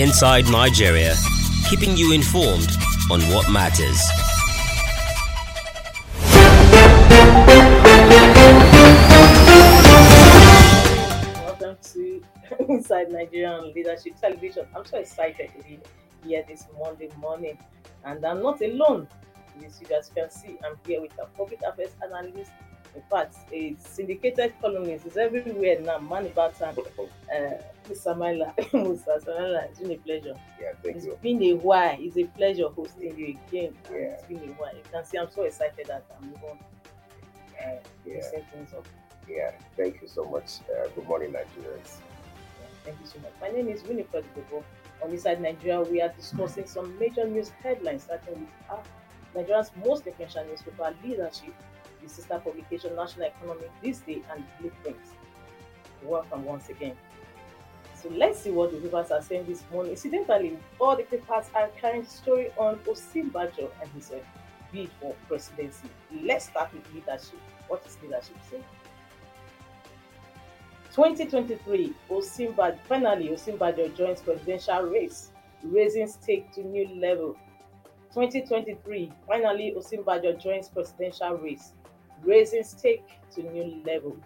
Inside Nigeria, keeping you informed on what matters. Welcome to Inside Nigerian Leadership Television. I'm so excited to be here this Monday morning, and I'm not alone. As you guys can see, I'm here with a public affairs analyst. In fact, a syndicated columnist is everywhere now. Mani Batan, uh, Samala, Musa Samala. It's been a pleasure. Yeah, thank It's you. been a while. It's a pleasure hosting you again. Yeah. It's been a while. You can see I'm so excited that I'm going uh, Yeah. things up. Yeah, thank you so much. Uh, good morning, Nigerians. Yeah, Thank you so much. My name is Winifred Bobo. On Inside Nigeria, we are discussing some major news headlines, starting with our Nigeria's most influential newspaper, Leadership, the sister publication, National Economy, This Day, and Blueprint. Welcome once again. So let's see what the papers are saying this morning. Incidentally, all the papers are carrying story on Osinbajo and his uh, bid for presidency. Let's start with leadership. What is leadership? Say? 2023, Osimba finally Osinbajo joins presidential race, raising stake to new level. 2023, finally Osinbajo joins presidential race, raising stake to new level.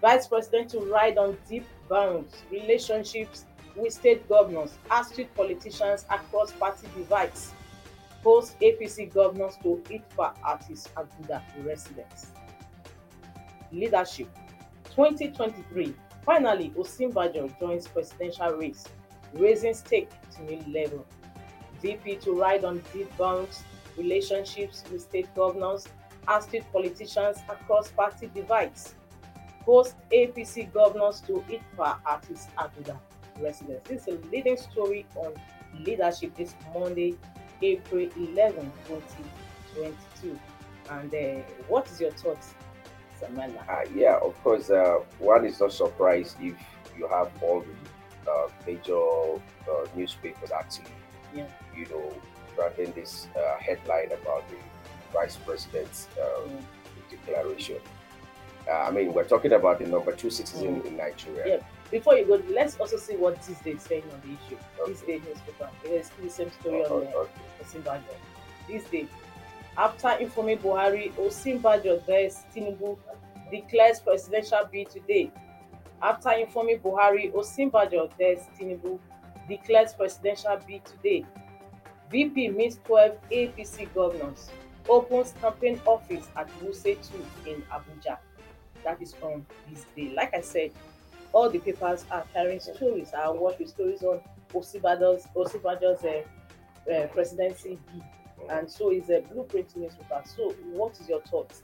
Vice President to ride on deep bounds, relationships with state governors, astute politicians across party divides, host APC governors to Iftar at his Abuja residence. Leadership 2023, finally, Osinbajo joins presidential race, raising stake to new level. VP to ride on deep bounds, relationships with state governors, astute politicians across party divides. Host APC governors to Iftar at his Abuja residence. This is a leading story on leadership this Monday, April 11, 2022. And uh, what is your thoughts, Samela? Uh, yeah, of course, uh, one is not surprised if you have all the uh, major uh, newspapers actually, Yeah. you know, running this uh, headline about the vice president's uh, declaration. Uh, I mean, we're talking about the number two citizen in Nigeria. Yeah. Before you go, let's also see what this day is saying on the issue. This Okay. day newspaper. It is the same story Uh, on the uh, okay. Osinbajo. This day, after informing Buhari, Osinbajo Tinubu declares presidential bid today. After informing Buhari, Osinbajo Tinubu declares presidential bid today. VP meets 12 APC governors, opens campaign office at Wuse 2 in Abuja. That is on this day. Like I said, all the papers are carrying stories. I watch the stories on Osinbajo's Osinbajo's uh, uh, presidency bid and so is a blueprint newspaper. So, what is your thoughts?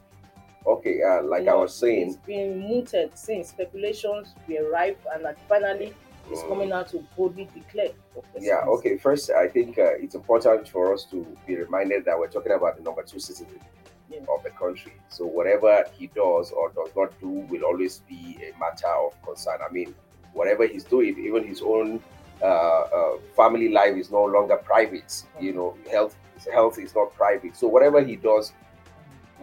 Okay, uh, like You I was saying, it's been mooted since speculations were rife, and that finally it's Mm. coming out to boldly declare. Yeah, okay. First, I think uh, it's important for us to be reminded that we're talking about the number two citizen Yeah. of the country. So whatever he does or does not do will always be a matter of concern. I mean, whatever he's doing, even his own uh, uh, family life is no longer private. You know, health health is not private. So whatever he does,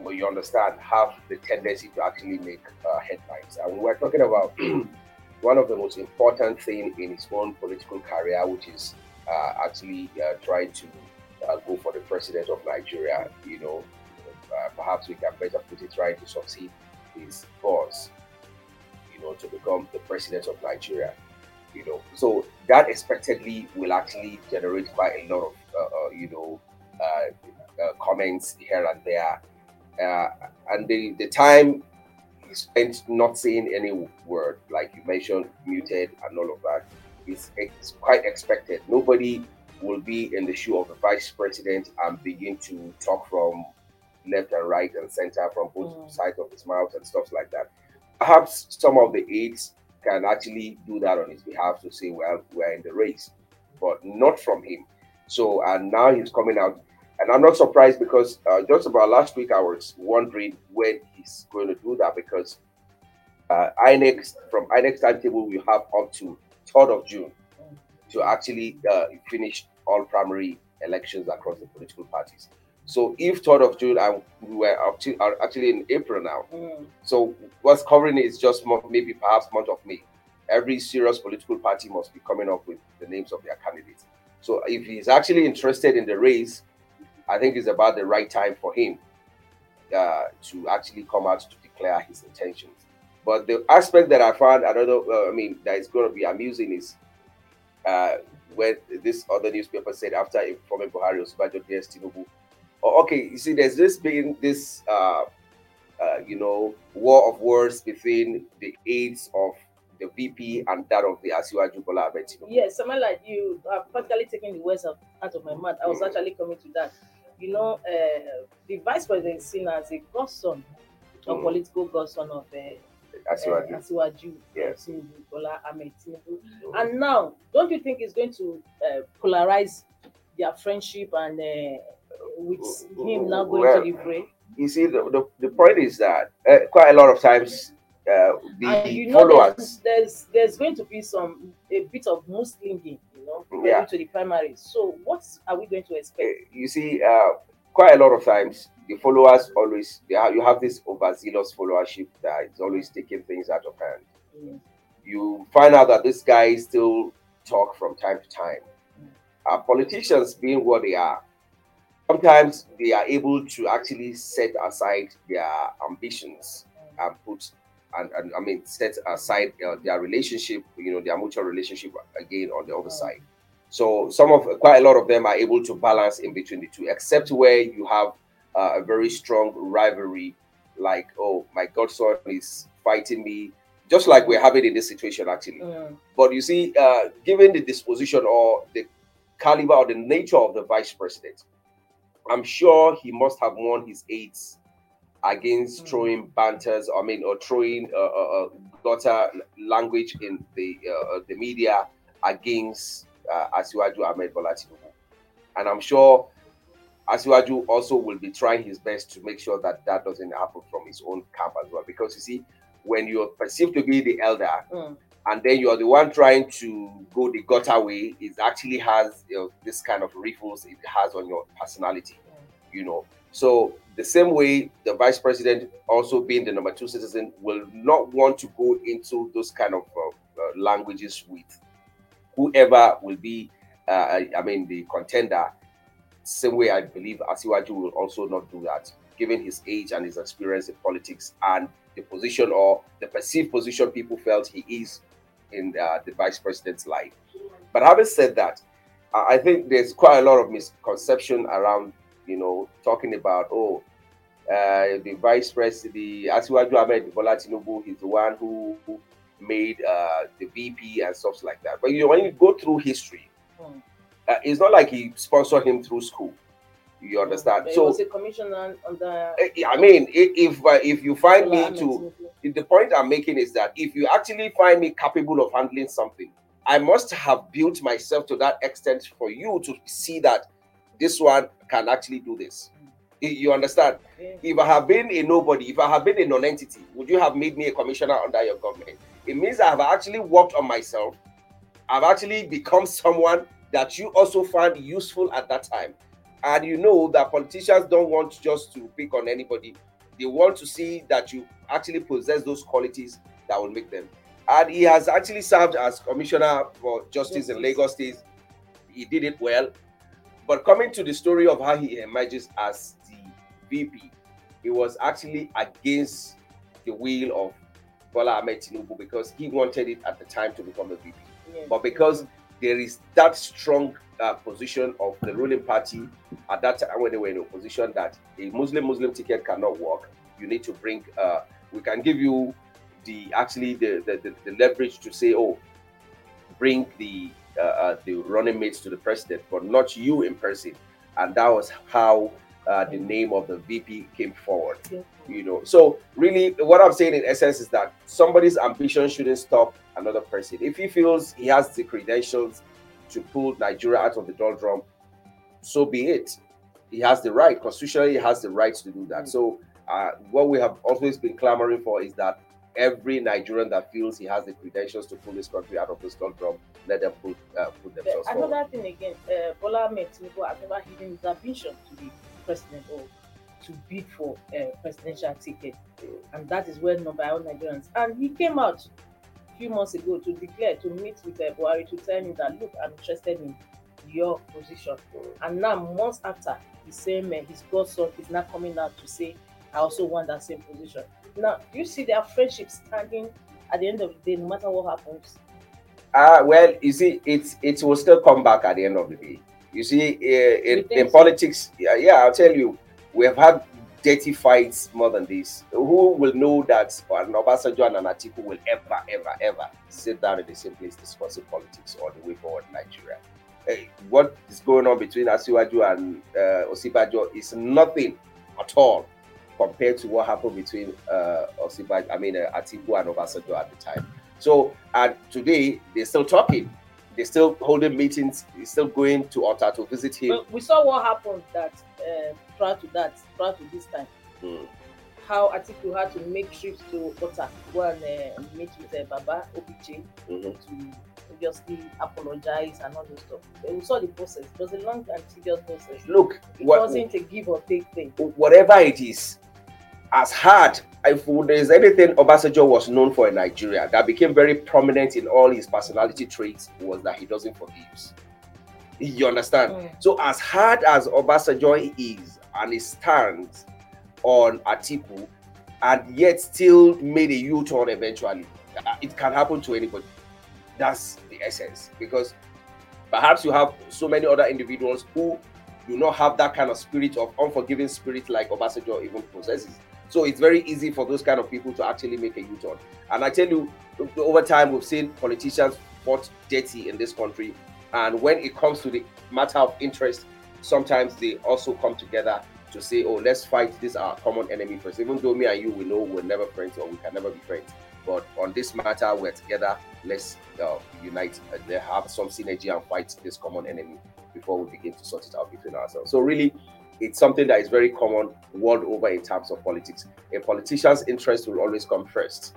you understand, have the tendency to actually make uh, headlines. And we're talking about one of the most important thing in his own political career, which is uh, actually uh, trying to uh, go for the president of Nigeria. You know, uh, perhaps we can better put it, right, to succeed his boss. You know, to become the president of Nigeria. You know, so that expectedly will actually generate quite a lot of, uh, uh, you know, uh, comments here and there. And the, the time he spent not saying any word, like you mentioned, muted and all of that, is it's quite expected. Nobody will be in the shoe of the vice president and begin to talk from left and right and center from both Mm. sides of his mouth and stuff like that. Perhaps some of the aides can actually do that on his behalf to say, well, we're in the race, but not from him. So, and now he's coming out. And I'm not surprised because uh, just about last week I was wondering when he's going to do that because uh, INEC from INEC timetable we have up to 3rd of June to actually uh, finish all primary elections across the political parties. So if 3rd of June and we were are actually in April now, Mm, so what's covering is just month, maybe perhaps month of May, every serious political party must be coming up with the names of their candidates. So if he's actually interested in the race, I think it's about the right time for him uh, to actually come out to declare his intentions. But the aspect that I found another, uh, I mean, that is going to be amusing is uh, when this other newspaper said after informing Buhari Osinbajo DS Tinubu, okay, you see, there's this being this, uh, uh, you know, war of words between the aides of the VP and that of the Asiwaju Bola Ahmed Tinubu. Yes, something like you are practically taking the words out, of my mouth. I was Mm. actually coming to that. You know, uh, the vice president is seen as a godson, a Mm. political godson of uh, uh, Asiwaju. Asiwaju Yes. Bola Ahmed Tinubu. And now, don't you think it's going to uh, polarize their friendship and uh, with him now going Well, to the fray? you see, the, the, the point is that uh, quite a lot of times uh, the and you know followers, there's, there's there's going to be some a bit of Musliming, you know, Yeah. to the primaries. So what are we going to expect? you see, uh, quite a lot of times the followers always, they have, you have this overzealous followership that is always taking things out of hand. Mm. You find out that this guy still talk from time to time. Uh, politicians being what they are, sometimes they are able to actually set aside their ambitions and put and, and I mean set aside uh, their relationship, you know, their mutual relationship again on the other side. So some of quite a lot of them are able to balance in between the two, except where you have uh, a very strong rivalry, like oh my godson is fighting me, just like we're having in this situation actually. Mm. But you see, uh, given the disposition or the caliber or the nature of the vice president, I'm sure he must have won his aides against Mm. throwing banters, I mean, or throwing uh, uh, uh, gutter language in the uh, the media against uh, Asiwaju Ahmed Bola Tinubu. And I'm sure Asiwaju also will be trying his best to make sure that that doesn't happen from his own camp as well. Because you see, when you're perceived to be the elder, Mm. And then you're the one trying to go the gutter way, it actually has you know, this kind of ripples it has on your personality, you know. So the same way the vice president, also being the number two citizen, will not want to go into those kind of uh, uh, languages with whoever will be, uh, I mean, the contender. Same way, I believe Asiwaju will also not do that, given his age and his experience in politics and the position or the perceived position people felt he is in uh, the vice president's life. But having said that, I think there's quite a lot of misconception around, you know, talking about oh, uh, the vice president, the Asiwaju Ahmed Bola Tinubu, he's the one who made uh, the VP and stuff like that. But you know, when you go through history, Mm. uh, it's not like he sponsored him through school. You understand? But So was a commissioner under eh, I mean, if uh, if you find me to the point I'm making is that if you actually find me capable of handling something, I must have built myself to that extent for you to see that this one can actually do this. You- understand? Okay. If I have been a nobody, if I have been a non-entity, would you have made me a commissioner under your government? It means I have actually worked on myself. I've actually become someone that you also found useful at that time. And you know that politicians don't want just to pick on anybody. They want to see that you actually possess those qualities that will make them. And he has actually served as commissioner for justice in Justice. Lagos State. He did it well. But coming to the story of how he emerges as the VP, he was actually against the will of Bola Ahmed Tinubu because he wanted it at the time to become a VP. Yes. But because there is that strong uh, position of the ruling party at that time when they were in opposition that a Muslim Muslim ticket cannot work, you need to bring. Uh, we can give you the actually the the, the, the leverage to say, oh, bring the uh, uh, the running mates to the president, but not you in person. And that was how uh, the name of the VP came forward you know so really what i'm saying in essence is that somebody's ambition shouldn't stop another person. If he feels he has the credentials to pull nigeria out of the doldrum so be it. He has the right constitutionally he has the right to do that. So uh, what we have always been clamoring for is that every nigerian that feels he has the credentials to pull this country out of this doldrum let them put uh, put themselves forward. another thing again, uh, Bola Ahmed Tinubu has never hidden his ambition to be president or to bid for a presidential ticket, and that is where by all Nigerians. And he came out few months ago to declare to meet with uh, Buhari to tell him that look, I'm interested in your position. And now months after, the same uh, his godson is now coming out to say, I also want that same position. Now, do you see their friendship standing at the end of the day, no matter what happens? Uh, well, you see, it it will still come back at the end of the day. You see, uh, in, in so? politics, yeah, yeah, I'll tell you, we have had dirty fights more than this. Who will know that an Obasanjo and an Atiku will ever, ever, ever sit down in the same place discussing politics or the way forward in Nigeria? Hey, what is going on between Asiwaju and uh, Osinbajo is nothing at all compared to what happened between uh, Osinbajo, I mean, uh, Atiku and Obasanjo at the time. So, and today they're still talking. They're still holding meetings. They're still going to Ota to visit him. Well, we saw what happened that uh, prior to that, prior to this time. Mm. How Atiku had to make trips to Ota to go and uh, meet with uh, Baba Obiche mm-hmm. to obviously apologize and all those stuff. But we saw the process. It was a long and tedious process. Look, it what, wasn't a give or take thing. Whatever it is, as hard if there's anything Obasanjo was known for in Nigeria that became very prominent in all his personality traits was that he doesn't forgive. You understand? Mm. So as hard as Obasanjo is and he stands on Atiku and yet still made a U-turn eventually, it can happen to anybody. That's the essence. Because perhaps you have so many other individuals who do not have that kind of spirit of unforgiving spirit like Obasanjo even possesses. So it's very easy for those kind of people to actually make a U-turn. And I tell you, over time we've seen politicians fought dirty in this country. And when it comes to the matter of interest, sometimes they also come together to say, oh, let's fight this our common enemy first. Even though me and you, we know we're never friends or we can never be friends. But on this matter, we're together. Let's uh, unite and have some synergy and fight this common enemy before we begin to sort it out between ourselves. So really, it's something that is very common world over in terms of politics. A politician's interest will always come first.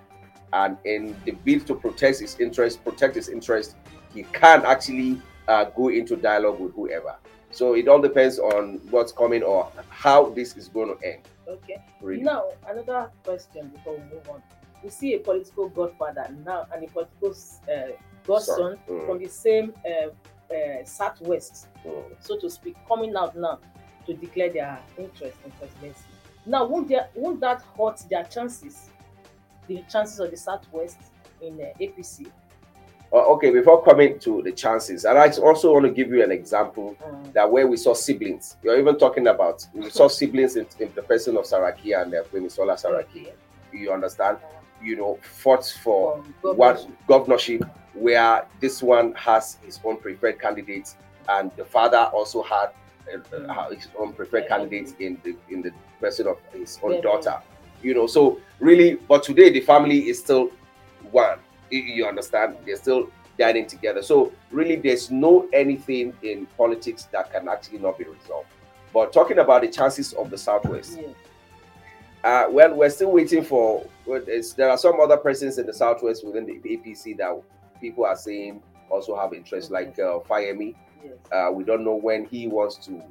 And in the bid to protect his interest, protect his interest, he can actually uh, go into dialogue with whoever. So it all depends on what's coming or how this is going to end. Okay. Really. Now, another question before we move on. We see a political godfather now and a political uh, godson mm. from the same uh, uh, southwest, mm. so to speak, coming out now to declare their interest in presidency. Now, won't, there, won't that hurt their chances, the chances of the Southwest in uh, APC? Uh, okay, before coming to the chances, and I also want to give you an example mm. that where we saw siblings. You're even talking about we saw siblings in, in the person of Saraki and uh, Sola Saraki. You understand? You know, fought for one governorship where this one has his own preferred candidate, and the father also had uh, his own preferred candidate in the in the person of his own daughter. You know, so really, but today the family is still one. You understand? They're still dining together. So really, there's no anything in politics that can actually not be resolved. But talking about the chances of the Southwest, yeah. uh, well, we're still waiting for. Well, there are some other persons in the Southwest within the APC that people are saying also have interest, okay. like uh, Fayemi uh, we don't know when he wants to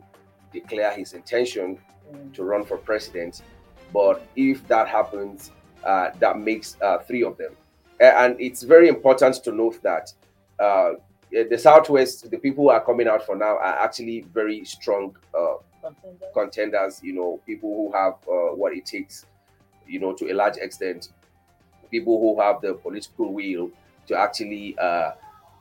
declare his intention mm. to run for president. But if that happens, uh, that makes uh, three of them. And it's very important to note that uh, the Southwest, the people who are coming out for now are actually very strong uh, contenders. contenders. You know, people who have uh, what it takes, you know, to a large extent, people who have the political will to actually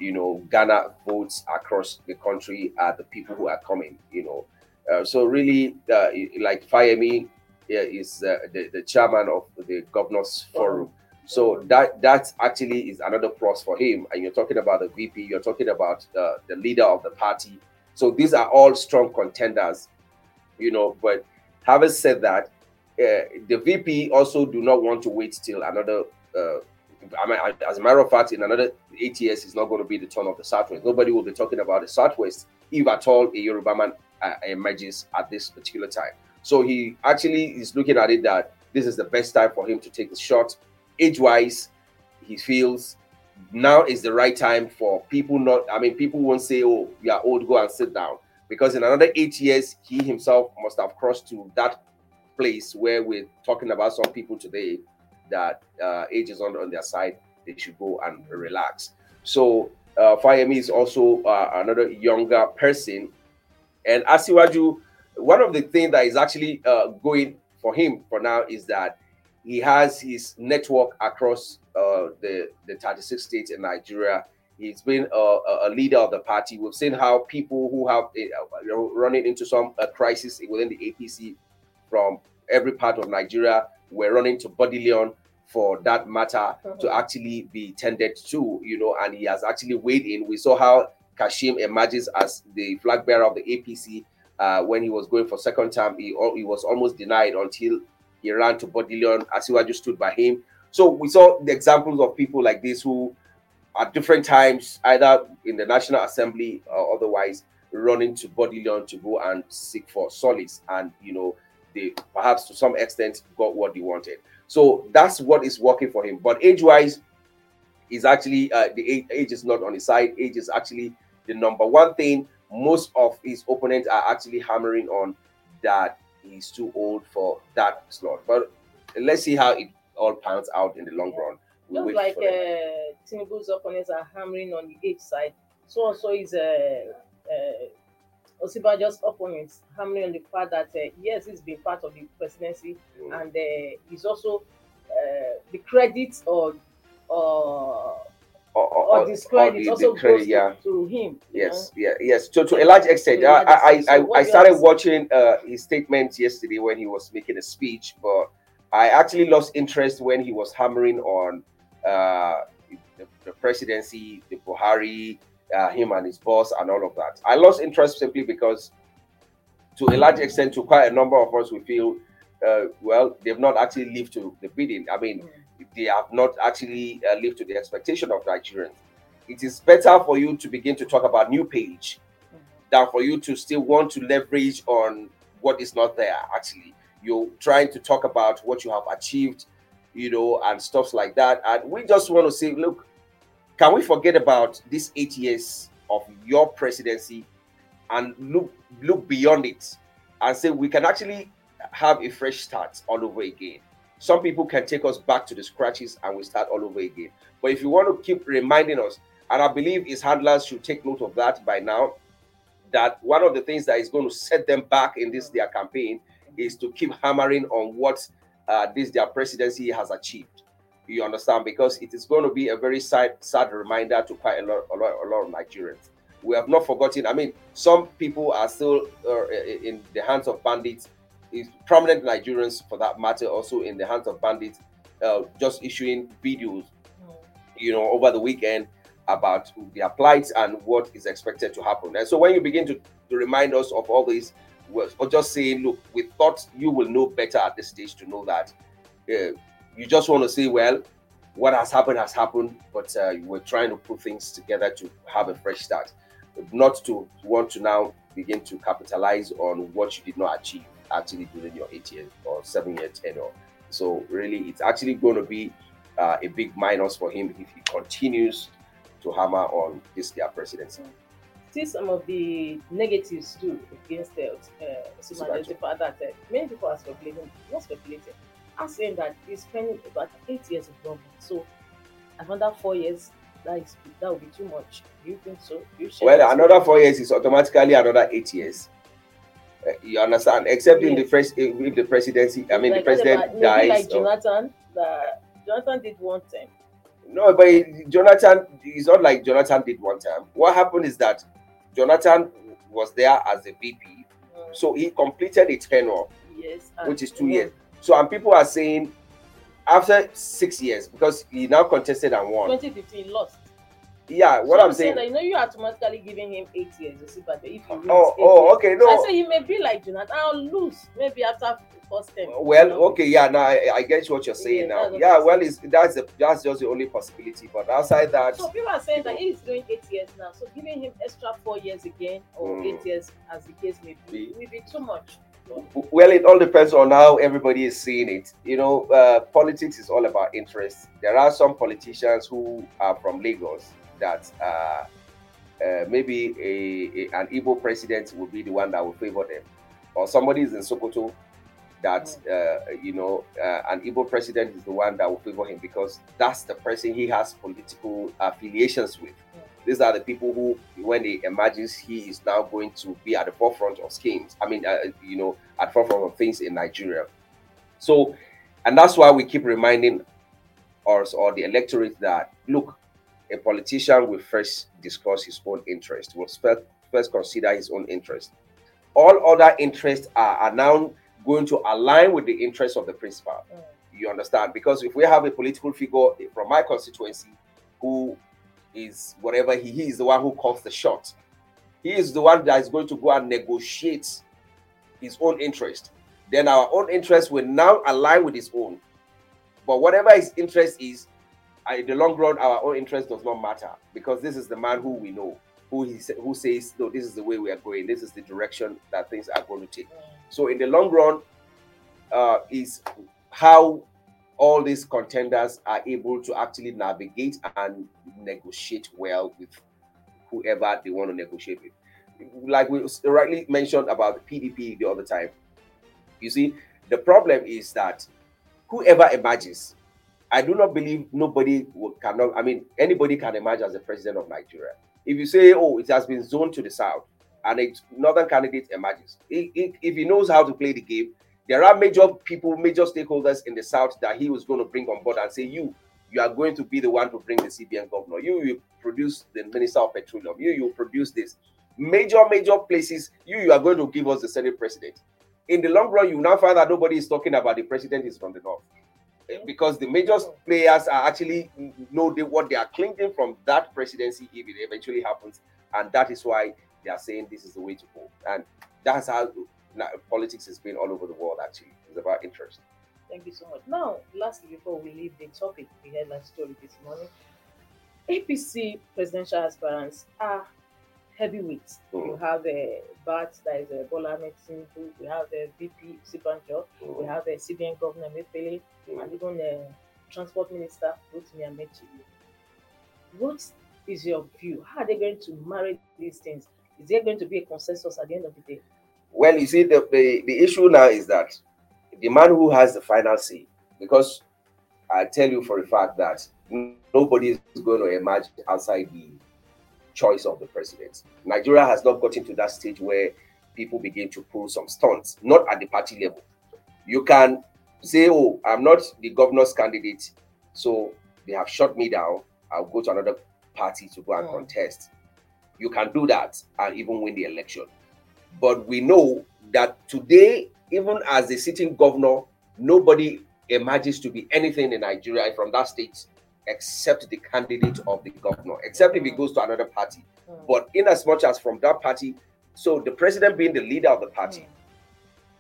you know, Ghana votes across the country are the people who are coming, you know. Uh, so really, uh, like Fayemi is uh, the, the chairman of the governors forum. So that that actually is another plus for him. And you're talking about the VP, you're talking about the, the leader of the party. So these are all strong contenders, you know. But having said that, uh, the VP also do not want to wait till another uh, I mean, as a matter of fact, in another eight years, it's not going to be the turn of the Southwest. Nobody will be talking about the Southwest, if at all a Yoruba man uh, emerges at this particular time. So he actually is looking at it that this is the best time for him to take the shot. Age wise, he feels now is the right time for people not, I mean, people won't say, oh, you are old, go and sit down. Because in another eight years, he himself must have crossed to that place where we're talking about some people today that uh, age is on, on their side they should go and relax. So uh, Fayemi is also uh, another younger person, and Asiwaju. One of the things that is actually uh, going for him for now is that he has his network across uh, the the 36 states in Nigeria. He's been a, a, leader of the party. We've seen how people who have uh, running into some uh, crisis within the APC from every part of Nigeria were running to Bourdillon for that matter mm-hmm. to actually be tended to, you know, and he has actually weighed in. We saw how Kashim emerges as the flag bearer of the APC uh, when he was going for second term. He, he was almost denied until he ran to Bourdillon. Asiwaju stood by him. So we saw the examples of people like this who, at different times, either in the National Assembly or otherwise, running to Bourdillon to go and seek for solace. And, you know, they perhaps to some extent got what they wanted. So that's what is working for him. But age wise, is actually uh, the age, age is not on his side. Age is actually the number one thing most of his opponents are actually hammering on that he's too old for that slot. But let's see how it all pans out in the long run. We'll Just like uh, Tinubu's opponents are hammering on the age side, so also is uh, uh, Osinbajo's opponents hammering on the fact that uh, yes, he's been part of the presidency, mm. and uh, he's also uh, the credit or or or, or, or discredit also credit, goes yeah. to, him. Yes, know? yeah, yes. To, to a large extent, I, I, I, I started watching uh, his statements yesterday when he was making a speech, but I actually lost interest when he was hammering on uh, the, the presidency, the Buhari, uh, him and his boss, and all of that. I lost interest simply because, to a large extent, to quite a number of us, we feel, uh, well, they've not actually lived to the bidding. I mean, mm. they have not actually uh, lived to the expectation of Nigerians. It is better for you to begin to talk about new page mm. than for you to still want to leverage on what is not there. Actually, you're trying to talk about what you have achieved, you know, and stuff like that. And we just want to say, look, can we forget about these eight years of your presidency and look look beyond it and say we can actually have a fresh start all over again? Some people can take us back to the scratches and we start all over again. But if you want to keep reminding us, and I believe his handlers should take note of that by now, that one of the things that is going to set them back in this their campaign is to keep hammering on what uh, this their presidency has achieved. You understand? Because it is going to be a very sad, sad reminder to quite a lot, a lot, a lot of Nigerians. We have not forgotten. I mean, some people are still uh, in the hands of bandits. Prominent Nigerians, for that matter, also in the hands of bandits, uh, just issuing videos, you know, over the weekend about their plight and what is expected to happen. And so, when you begin to, to remind us of all these, we're just saying, look, we thought you will know better at this stage to know that uh, you just want to say, well, what has happened has happened, but uh, we're trying to put things together to have a fresh start, not to want to now begin to capitalize on what you did not achieve actually during your eight years or seven year tenure. So really, it's actually going to be uh, a big minus for him if he continues to hammer on this their presidency. See some of the negatives too against the uh, the fact that uh, many people are speculating, not speculating, are saying that he's spending about eight years of government. So another four years, that is that would be too much. Do you think so? You well, another four years is automatically another eight years. Uh, you understand? Except yes. in the first, if the presidency, I mean, like, the president dies. Like Jonathan, the, Jonathan did one time. No, but Jonathan is not like Jonathan did one time. What happened is that Jonathan was there as a VP, mm. so he completed a tenure, yes, which is two years. So, and people are saying after six years, because he now contested and won. 2015 lost. Yeah, what so I'm, I'm saying, saying that you know you're automatically giving him eight years to see, but if he wins, oh, oh, okay, no. I say he may be like Jonathan. I'll lose maybe after first time. Well, you know? okay, yeah, now I, I get what you're saying yeah, now. Yeah, well, it's that's the, that's just the only possibility. But outside that, so people are saying that he's doing eight years now, so giving him extra four years again or mm. eight years, as the case may be, will be too much. Well, it all depends on how everybody is seeing it. You know, uh, politics is all about interest. There are some politicians who are from Lagos that uh, uh, maybe a, a, an Igbo president would be the one that would favor them, or somebody is in Sokoto that uh, you know uh, an Igbo president is the one that will favor him because that's the person he has political affiliations with. These are the people who, when they emerges, he is now going to be at the forefront of schemes. I mean, uh, you know, at forefront of things in Nigeria. So, and that's why we keep reminding us or the electorate that look, a politician will first discuss his own interest. Will first consider his own interest. All other interests are, are now going to align with the interests of the principal. Mm. You understand? Because if we have a political figure from my constituency who is whatever he, he is the one who calls the shot. He is the one that is going to go and negotiate his own interest. Then our own interest will now align with his own. But whatever his interest is, in the long run, our own interest does not matter because this is the man who we know, who he who says, "No, this is the way we are going. This is the direction that things are going to take." So, in the long run, uh, is how all these contenders are able to actually navigate and negotiate well with whoever they want to negotiate with. Like we rightly mentioned about the PDP the other time. You see, the problem is that whoever emerges, I do not believe nobody cannot. I mean, anybody can emerge as the president of Nigeria. If you say, "Oh, it has been zoned to the south," and a northern candidate emerges, if he knows how to play the game, there are major people, major stakeholders in the south that he was going to bring on board and say, you, you are going to be the one to bring the CBN governor. You, you produce the minister of petroleum. You, you produce this. Major, major places. You, you are going to give us the Senate president. In the long run, you now find that nobody is talking about the president is from the north eh, because the major players are actually know they, what they are clinging from that presidency if it eventually happens, and that is why they are saying this is the way to go. And that's how politics has been all over the world. Actually, it's about interest. Thank you so much. Now, lastly, before we leave the topic, the headline story this morning, APC presidential aspirants are heavyweights. Mm. You have a BAT, that is a uh, Bola Tinubu. We have a VP Sibanjo. Mm. We have a CBN Governor Emefiele, mm. and even a Transport Minister Rotimi Amaechi. What is your view? How are they going to marry these things? Is there going to be a consensus at the end of the day? Well, you see, the, the, the issue now is that the man who has the final say, because I tell you for a fact that nobody is going to emerge outside the choice of the president. Nigeria has not gotten to that stage where people begin to pull some stunts, not at the party level. You can say, Oh, I'm not the governor's candidate, so they have shut me down. I'll go to another party to go and hmm. contest. You can do that and even win the election. But we know that today, even as a sitting governor, nobody emerges to be anything in Nigeria from that state except the candidate of the governor, except if he goes to another party. Mm. But in as much as from that party, so the president being the leader of the party, mm.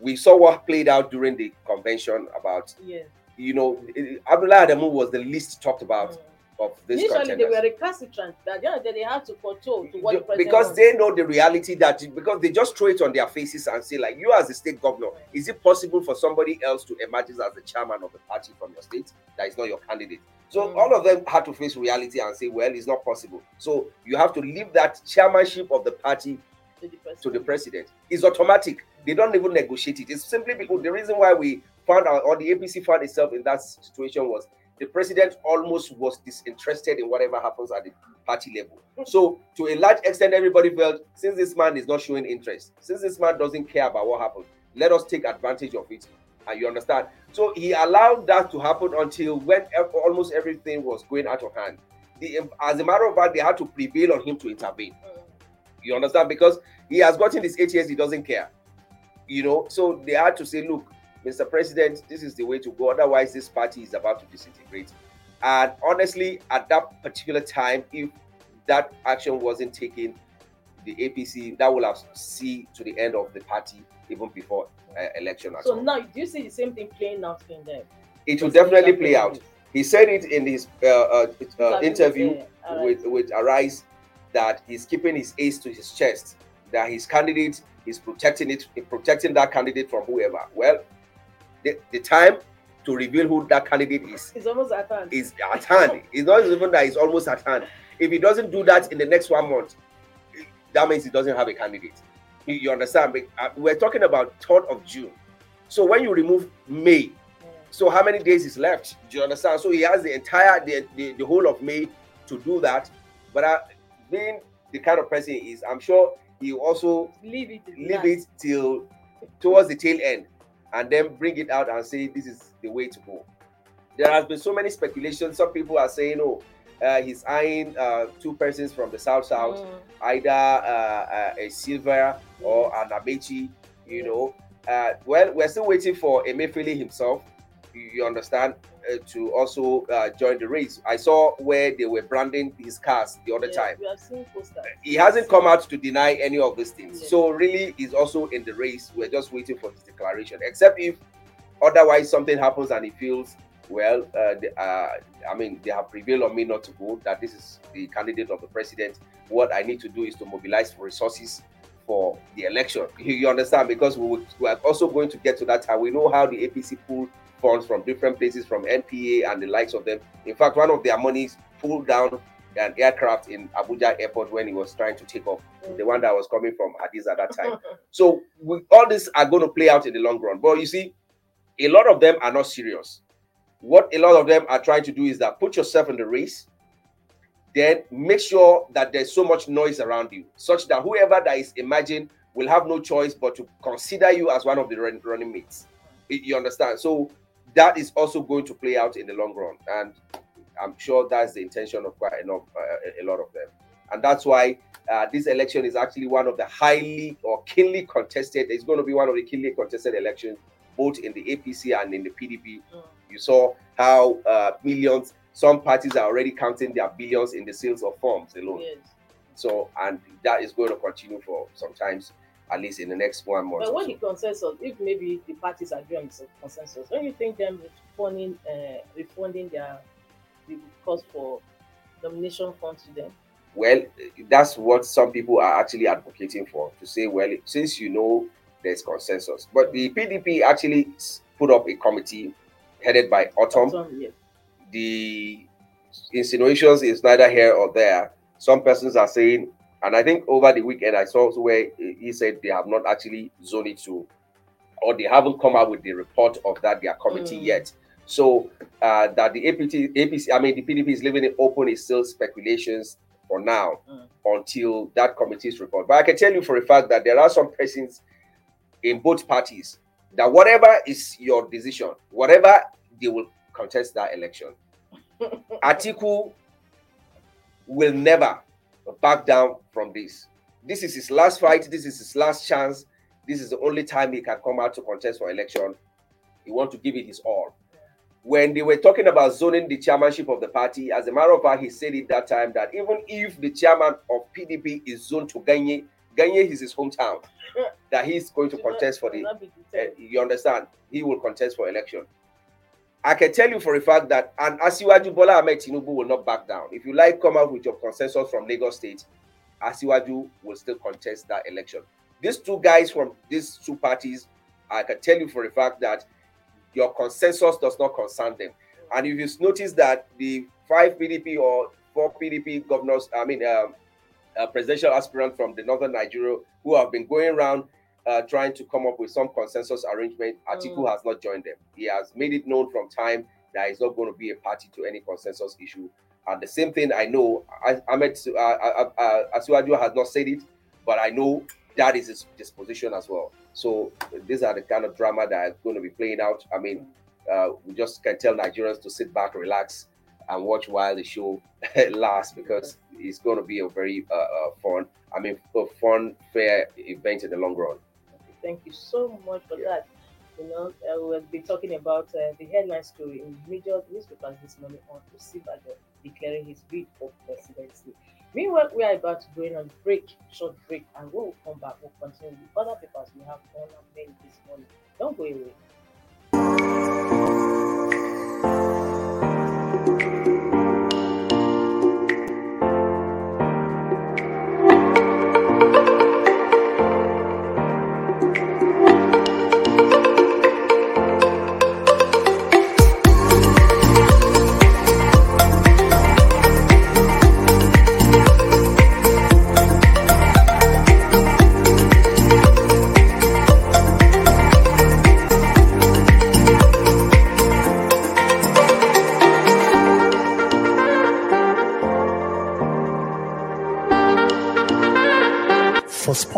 we saw what played out during the convention about, yeah. you know, Abdullah Adamu was the least talked about. Of this Initially, contenders. they were recalcitrant. That end they had to control to what the because they know the reality that because they just throw it on their faces and say like, you as a state governor, is it possible for somebody else to emerge as the chairman of the party from your state that is not your candidate? So mm. all of them had to face reality and say, well, it's not possible. So you have to leave that chairmanship of the party to the president. To the president. It's automatic. They don't even negotiate it. It's simply because the reason why we found out, or the APC found itself in that situation was the president almost was disinterested in whatever happens at the party level. So, to a large extent, everybody felt since this man is not showing interest, since this man doesn't care about what happened, let us take advantage of it. And you understand? So, he allowed that to happen until when almost everything was going out of hand. The, as a matter of fact, they had to prevail on him to intervene. You understand? Because he has gotten this eight years, he doesn't care. You know, so they had to say, look, Mr. President, this is the way to go. Otherwise, this party is about to disintegrate. And honestly, at that particular time, if that action wasn't taken, the APC that will have see to the end of the party even before uh, election. So well. now, do you see the same thing playing out in there? It will definitely play out. He said it in his uh, uh, uh interview with with Arise that he's keeping his ace to his chest. That his candidate is protecting it, protecting that candidate from whoever. Well, the, the time to reveal who that candidate is is almost at hand. Is at hand. It's not even that it's almost at hand. If he doesn't do that in the next one month, that means he doesn't have a candidate. You, you understand? Uh, we're talking about 3rd of June. So when you remove May, Mm. so how many days is left? Do you understand? So he has the entire the, the, the whole of May to do that. But uh, being the kind of person he is, I'm sure he also Leave it. leave last. it till towards the tail end and then bring it out and say this is the way to go. There has been so many speculations. Some people are saying, oh, uh, he's eyeing uh, two persons from the south south, Mm. either uh, uh, a Sylva or an Amaechi, you know. Uh, well, we're still waiting for Emefiele himself, you, understand, uh, to also uh, join the race. I saw where they were branding his cars the other Yes, time. We have seen posters. He hasn't come out to deny any of these things. Yes. So really, he's also in the race. We're just waiting for his declaration. Except if otherwise something happens and he feels well, uh, the, uh, I mean, they have prevailed on me not to go. That this is the candidate of the president. What I need to do is to mobilize resources for the election. You, you understand? Because we, would, we are also going to get to that time. We know how the APC pulled funds from different places, from NPA and the likes of them. In fact, one of their monies pulled down an aircraft in Abuja airport when he was trying to take off the one that was coming from Addis at that time. So we, all this are going to play out in the long run. But you see, a lot of them are not serious. What a lot of them are trying to do is that put yourself in the race, then make sure that there's so much noise around you, such that whoever that is emerging will have no choice but to consider you as one of the running mates. You- You understand? So that is also going to play out in the long run, and I'm sure that's the intention of quite enough uh, a lot of them, and that's why uh, this election is actually one of the highly or keenly contested. It's going to be one of the keenly contested elections, both in the APC and in the PDP. Mm. You saw how uh, millions. Some parties are already counting their billions in the sales of forms alone. Yes. So, and that is going to continue for sometimes, at least in the next one month. But when so. the consensus, if maybe the parties agree on the consensus, don't you think them refunding, uh, refunding their the cost for nomination funds to them? Well, that's what some people are actually advocating for to say, well, since you know there's consensus, but the PDP actually put up a committee headed by Ortom. Yes. The insinuations is neither here or there. Some persons are saying, and I think over the weekend I saw where he said they have not actually zoned it to, or they haven't come out with the report of that their committee Mm. yet. So uh, that the APT, APC, I mean the PDP is leaving it open is still speculations for now Mm. until that committee's report. But I can tell you for a fact that there are some persons in both parties that whatever is your decision, whatever they will contest that election. Atiku will never back down from this. This is his last fight. This is his last chance. This is the only time he can come out to contest for election. He wants to give it his all. When they were talking about zoning the chairmanship of the party, as a matter of fact, he said it that time that even if the chairman of PDP is zoned to Ganye, Ganye is his hometown, that he's going to contest for the uh, you understand? He will contest for election. I can tell you for a fact that an Asiwaju Bola Ahmed Tinubu will not back down. If you like, come out with your consensus from Lagos State. Asiwaju will still contest that election. These two guys from these two parties, I can tell you for a fact that your consensus does not concern them. And if you notice that the five PDP or four PDP governors, I mean, um, uh, presidential aspirant from the northern Nigeria who have been going around uh, trying to come up with some consensus arrangement. Atiku Mm. has not joined them. He has made it known from time that he's not going to be a party to any consensus issue. And the same thing I know, I, Ahmed uh, uh, uh, Asiwaju has not said it, but I know that is his disposition as well. So these are the kind of drama that is going to be playing out. I mean, uh, we just can tell Nigerians to sit back, relax, and watch while the show lasts because it's going to be a very uh, uh, fun, I mean, a fun, fair event in the long run. Thank you so much for Yeah. that. You know, uh, we'll be talking about uh, the headline story in major newspapers this morning on Osinbajo declaring his bid for presidency. Meanwhile, we are about to go in on break, short break, and when we come back, we'll continue with other papers we have on our menu this morning. Don't go away.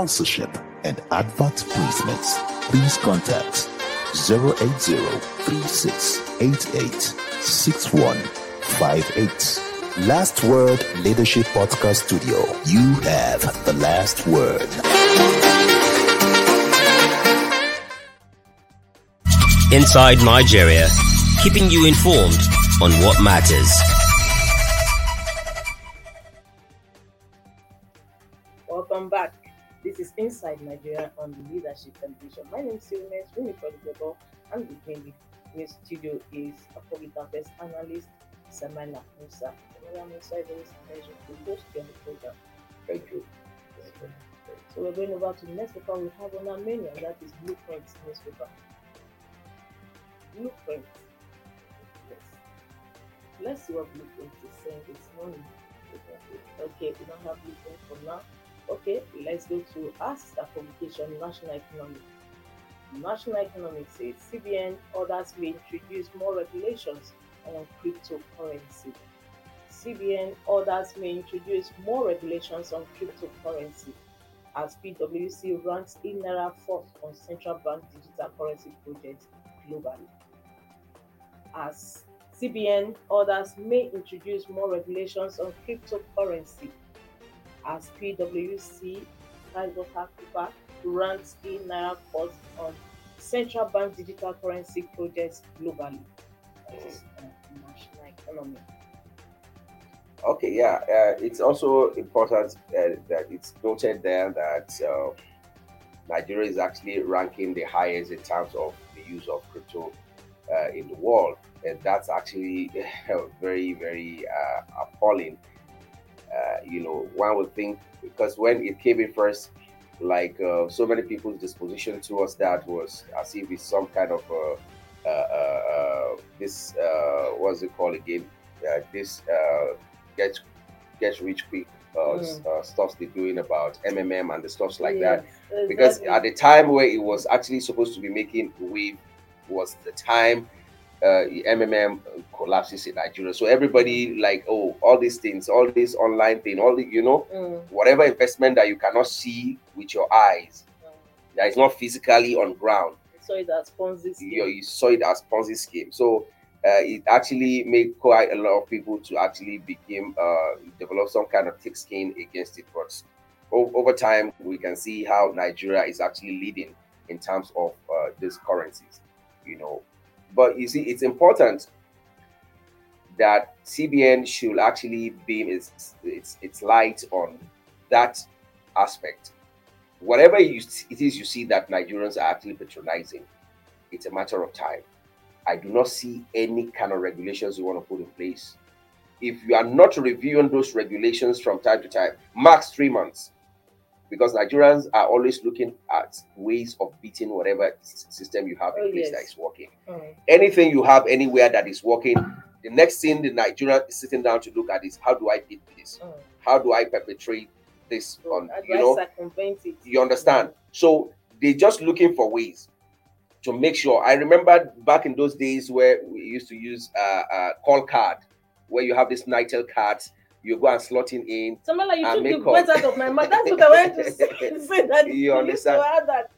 Sponsorship, and advert placements, please contact 080-3688-6158. Last Word Leadership Podcast Studio. You have the last word. Inside Nigeria, keeping you informed on what matters. Welcome back. This is Inside Nigeria on the Leadership Television. My name is Sylvester Winifred and with me in the studio is Afrobita Best Analyst Samana Musa. Samana Musa is always a pleasure to host you on the program. Thank you. So we're going over to the next paper we have on our menu, and that is Blueprint newspaper. Blueprint. Yes. Let's see what Blueprint is saying this morning. Okay, we don't have Blueprint for now. Okay, let's go to our sister publication, National Economy. National Economy says CBN orders may introduce more regulations on cryptocurrency. CBN orders may introduce more regulations on cryptocurrency as PwC ranks eNaira fourth on central bank digital currency projects globally. As CBN orders may introduce more regulations on cryptocurrency as PwC Price Africa ranks eNaira fourth on central bank digital currency projects globally. Uh. Okay, yeah, uh, it's also important uh, that it's noted there that uh, Nigeria is actually ranking the highest in terms of the use of crypto uh, in the world, and that's actually very, very uh, appalling. Uh, you know, one would think because when it came in first, like so many people's disposition towards that was as if it's some kind of this what's it called again? this get get rich quick uh, mm. uh, stuff they're doing about MMM and the stuffs like yes, that. Exactly. Because at the time where it was actually supposed to be making wave was the time uh, MMM collapses in Nigeria. So everybody like, oh, all these things, all this online thing, all the, you know, mm. whatever investment that you cannot see with your eyes, mm. that is not physically on ground. You saw it as Ponzi scheme. You, you saw it as Ponzi scheme. So uh, it actually made quite a lot of people to actually begin uh, develop some kind of thick skin against it. But over time, we can see how Nigeria is actually leading in terms of uh, these currencies, you know. But you see, it's important that CBN should actually beam its its, its light on that aspect. Whatever you, it is you see that Nigerians are actually patronizing, it's a matter of time I do not see any kind of regulations you want to put in place. If you are not reviewing those regulations from time to time, max three months, because Nigerians are always looking at ways of beating whatever system you have in oh, place yes. that is working. Mm. Anything you have anywhere that is working, the next thing the Nigerian is sitting down to look at is how do I beat this? Mm. How do I perpetrate this on you know? You understand? Mm. So they're just looking for ways to make sure. I remember back in those days where we used to use a uh, uh, call card, where you have this NITEL cards. You go and slot in in. Something you took the words out of my mouth. That's what I wanted to say. that you understand? That.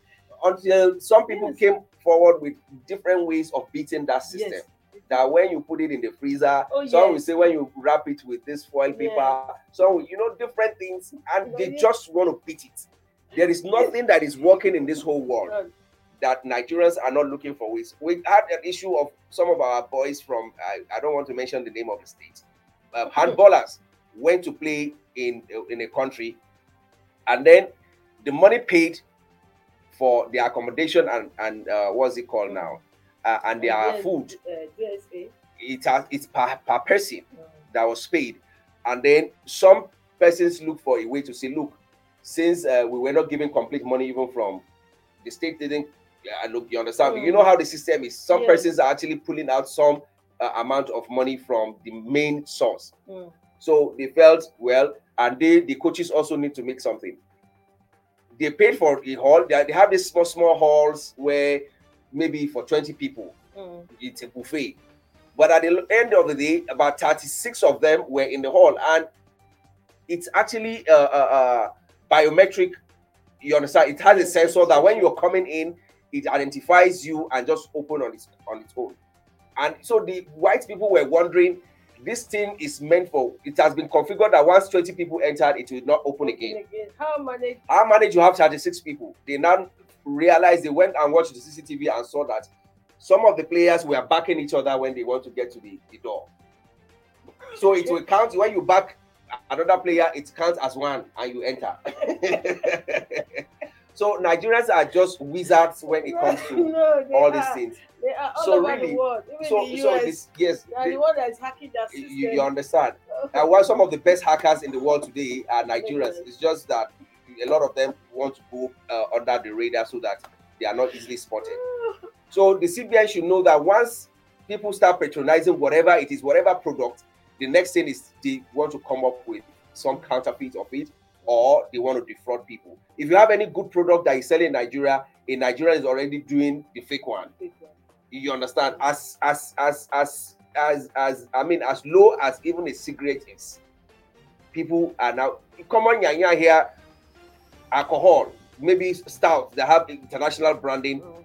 Until some people yes. came forward with different ways of beating that system. Yes that when you put it in the freezer, oh, some yes. will say when you wrap it with this foil paper, yeah. so you know different things, and they yes. just want to beat it. There is nothing that is working in this whole world that Nigerians are not looking for ways. We had an issue of some of our boys from, I, I don't want to mention the name of the state, uh, handballers went to play in, in a country, and then the money paid for their accommodation and, and uh, what's it called now? Uh, and their food. Uh, it has, it's per, per person mm. that was paid. And then some persons look for a way to say, look, since uh, we were not giving complete money even from the state didn't yeah, look, you understand mm. You know how the system is. Some yeah. persons are actually pulling out some uh, amount of money from the main source. Mm. So they felt well, and they the coaches also need to make something. They paid for a hall. They, they have these small small halls where maybe for 20 people mm. it's a buffet. But at the end of the day, about 36 of them were in the hall, and it's actually a biometric You understand? It has a sensor that when you're coming in, it identifies you and just open on its on its own. And so the white people were wondering, this thing is meant for. It has been configured that once 20 people entered, it will not open again. again. How manage? How managed you have 36 people? They now realized they went and watched the CCTV and saw that some of the players were backing each other when they want to get to the, the door. So it will count when you back another player, it counts as one and you enter. so Nigerians are just wizards when it comes to no, all are. these things. They are all So over really- the world. Even So, the so US. this, yes, they the one that is hacking you, system. you understand. And why some of the best hackers in the world today are Nigerians. It's just that a lot of them want to go uh, under the radar so that they are not easily spotted. So the CBN should know that once people start patronizing whatever it is, whatever product, the next thing is they want to come up with some counterfeit of it or they want to defraud people. If you have any good product that is selling in Nigeria, a Nigerian is already doing the fake one. You understand? As as as as as as I mean, as low as even a cigarette is, people are now come common yanya here, alcohol, maybe stout. They have international branding. Mm.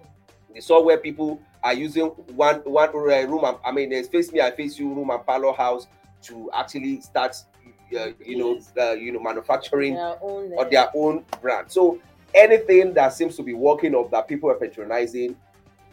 They saw where people are using one one uh, room. I mean, there's face me, I face you room and parlor house to actually start, uh, you know, uh, you know, manufacturing Their own, or their own brand. So anything that seems to be working or that people are patronizing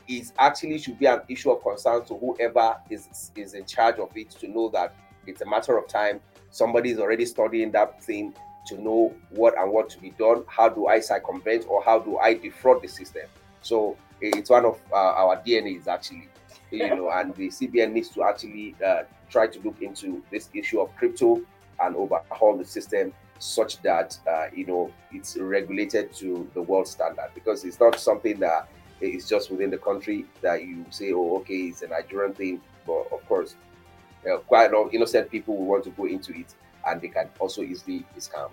is actually should be an issue of concern to whoever is is in charge of it to know that it's a matter of time. Somebody is already studying that thing to know what and what to be done. How do I circumvent or how do I defraud the system? So it's one of uh, our DNAs actually, you know, and the CBN needs to actually uh, try to look into this issue of crypto and overhaul the system such that uh, you know it's regulated to the world standard. Because it's not something that is just within the country that you say oh okay it's a nigerian thing. But of course uh, quite a lot of innocent people will want to go into it and they can also easily be scammed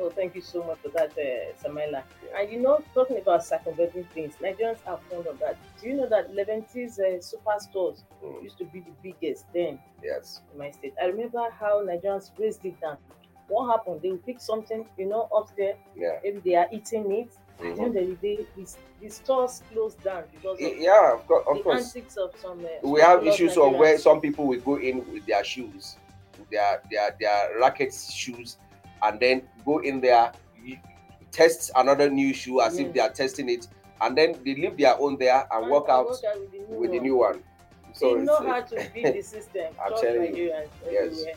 Oh, thank you so much for that, uh, Samela. And you know, talking about circumventing things, Nigerians are fond of that. Do you know that Leventis uh, superstores Mm, used to be the biggest then yes in my state? I remember how Nigerians razed it down. What happened? They would pick something, you know, up there. yeah Maybe they are eating it. At the end of the day, the, the stores closed down because of yeah of course, of the course. antics of some. Uh, we have issues of where some people will go in with their shoes, their their their racket shoes, and then go in there, test another new shoe as if they are testing it, and then they leave their own there and walk out with the new with the one. new one. So they know how to beat the system. I'm telling you. Yes. everywhere.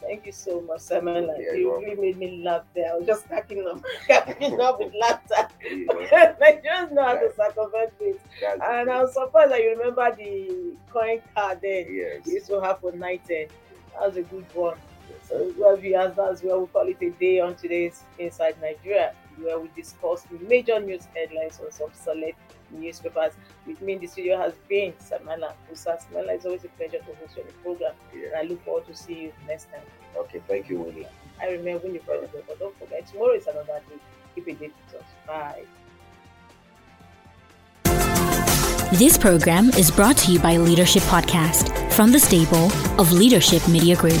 Thank you so much, Samela. Yeah, you really made me laugh there. I was just cracking up, cracking up with laughter. you know, Nigerians know how to circumvent this. that's- And I was surprised that you remember the coin card then. yes. We used to have for night. eh. That was a good one. So, well, viewers, that's where we call it a day on today's Inside Nigeria, where we discuss major news headlines on some select newspapers. With me in the studio has been Samala Musa. Samala, it's always a pleasure to host you on the program, and I look forward to see you next time. Okay. Thank you, Willie. I remember when you brought it up, but don't forget, tomorrow is another day. Keep it date with us. Bye. This program is brought to you by Leadership Podcast from the stable of Leadership Media Group.